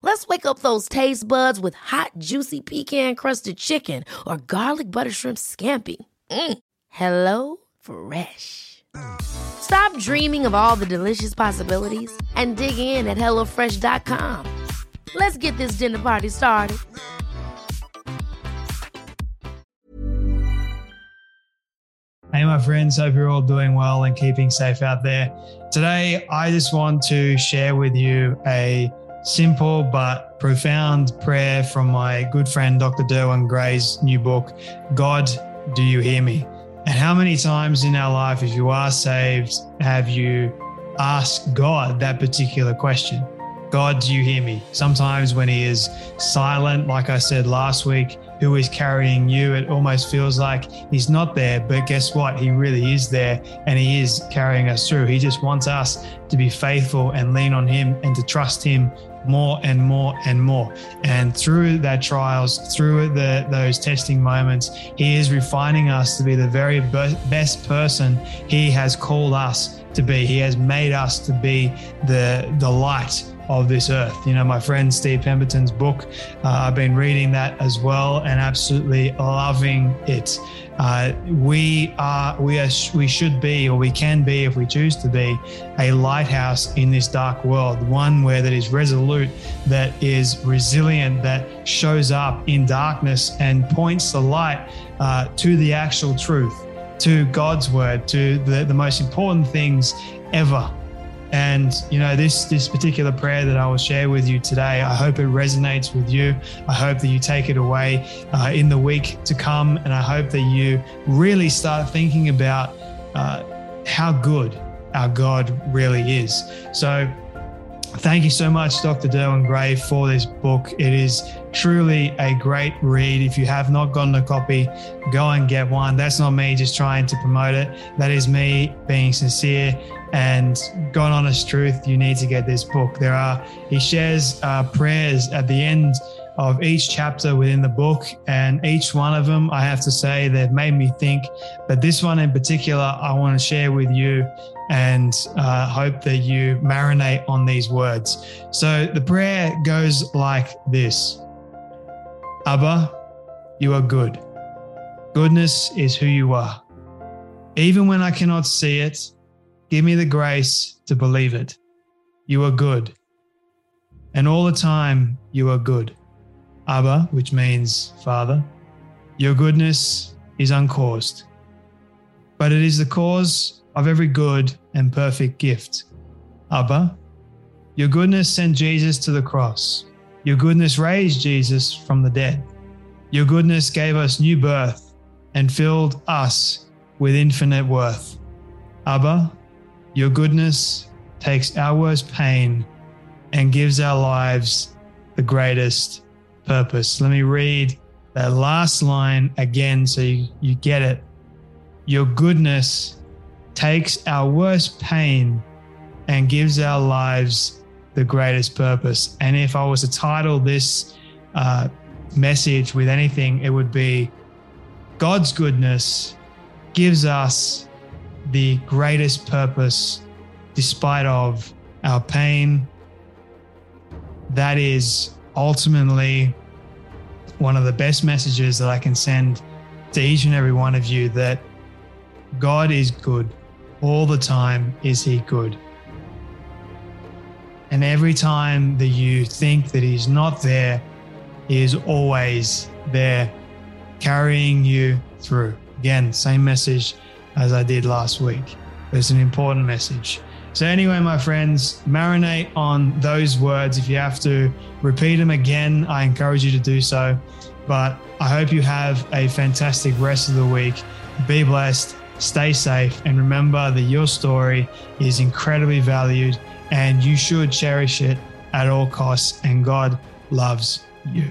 Let's wake up those taste buds with hot, juicy pecan crusted chicken or garlic butter shrimp scampi. Mm. Hello Fresh. Stop dreaming of all the delicious possibilities and dig in at HelloFresh.com. Let's get this dinner party started. Hey, my friends, hope you're all doing well and keeping safe out there. Today, I just want to share with you a simple but profound prayer from my good friend Dr. Derwin Gray's new book, God, Do You Hear Me? And how many times in our life, if you are saved, have you asked God that particular question? God, do you hear me? Sometimes when He is silent, like I said last week, who is carrying you, it almost feels like He's not there. But guess what? He really is there and He is carrying us through. He just wants us to be faithful and lean on Him and to trust Him more and more and more. And through that trials, through the those testing moments, He is refining us to be the very best person He has called us to be. He has made us to be the the light of this earth. You know, my friend Steve Pemberton's book, uh, I've been reading that as well and absolutely loving it. Uh, we are, we are, we should be, or we can be, if we choose to be, a lighthouse in this dark world. One where that is resolute, that is resilient, that shows up in darkness and points the light uh, to the actual truth, to God's word, to the, the most important things ever and you know this this particular prayer that I will share with you today, I hope it resonates with you. I hope that you take it away uh, in the week to come, and I hope that you really start thinking about uh, how good our God really is. So. Thank you so much, Dr. Derwin Gray, for this book. It is truly a great read. If you have not gotten a copy, go and get one. That's not me just trying to promote it. That is me being sincere and God honest truth, you need to get this book. There are, he shares uh, prayers at the end of each chapter within the book, and each one of them, I have to say, they've made me think. But this one in particular, I want to share with you and uh, hope that you marinate on these words. So the prayer goes like this Abba, you are good. Goodness is who you are. Even when I cannot see it, Give me the grace to believe it. You are good. And all the time, you are good. Abba, which means Father, your goodness is uncaused, but it is the cause of every good and perfect gift. Abba, your goodness sent Jesus to the cross. Your goodness raised Jesus from the dead. Your goodness gave us new birth and filled us with infinite worth. Abba, your goodness takes our worst pain and gives our lives the greatest purpose. Let me read that last line again so you, you get it. Your goodness takes our worst pain and gives our lives the greatest purpose. And if I was to title this uh, message with anything, it would be God's goodness gives us the greatest purpose despite of our pain that is ultimately one of the best messages that I can send to each and every one of you that God is good all the time is he good and every time that you think that he's not there he is always there carrying you through again same message as I did last week. It's an important message. So, anyway, my friends, marinate on those words. If you have to repeat them again, I encourage you to do so. But I hope you have a fantastic rest of the week. Be blessed, stay safe, and remember that your story is incredibly valued and you should cherish it at all costs. And God loves you.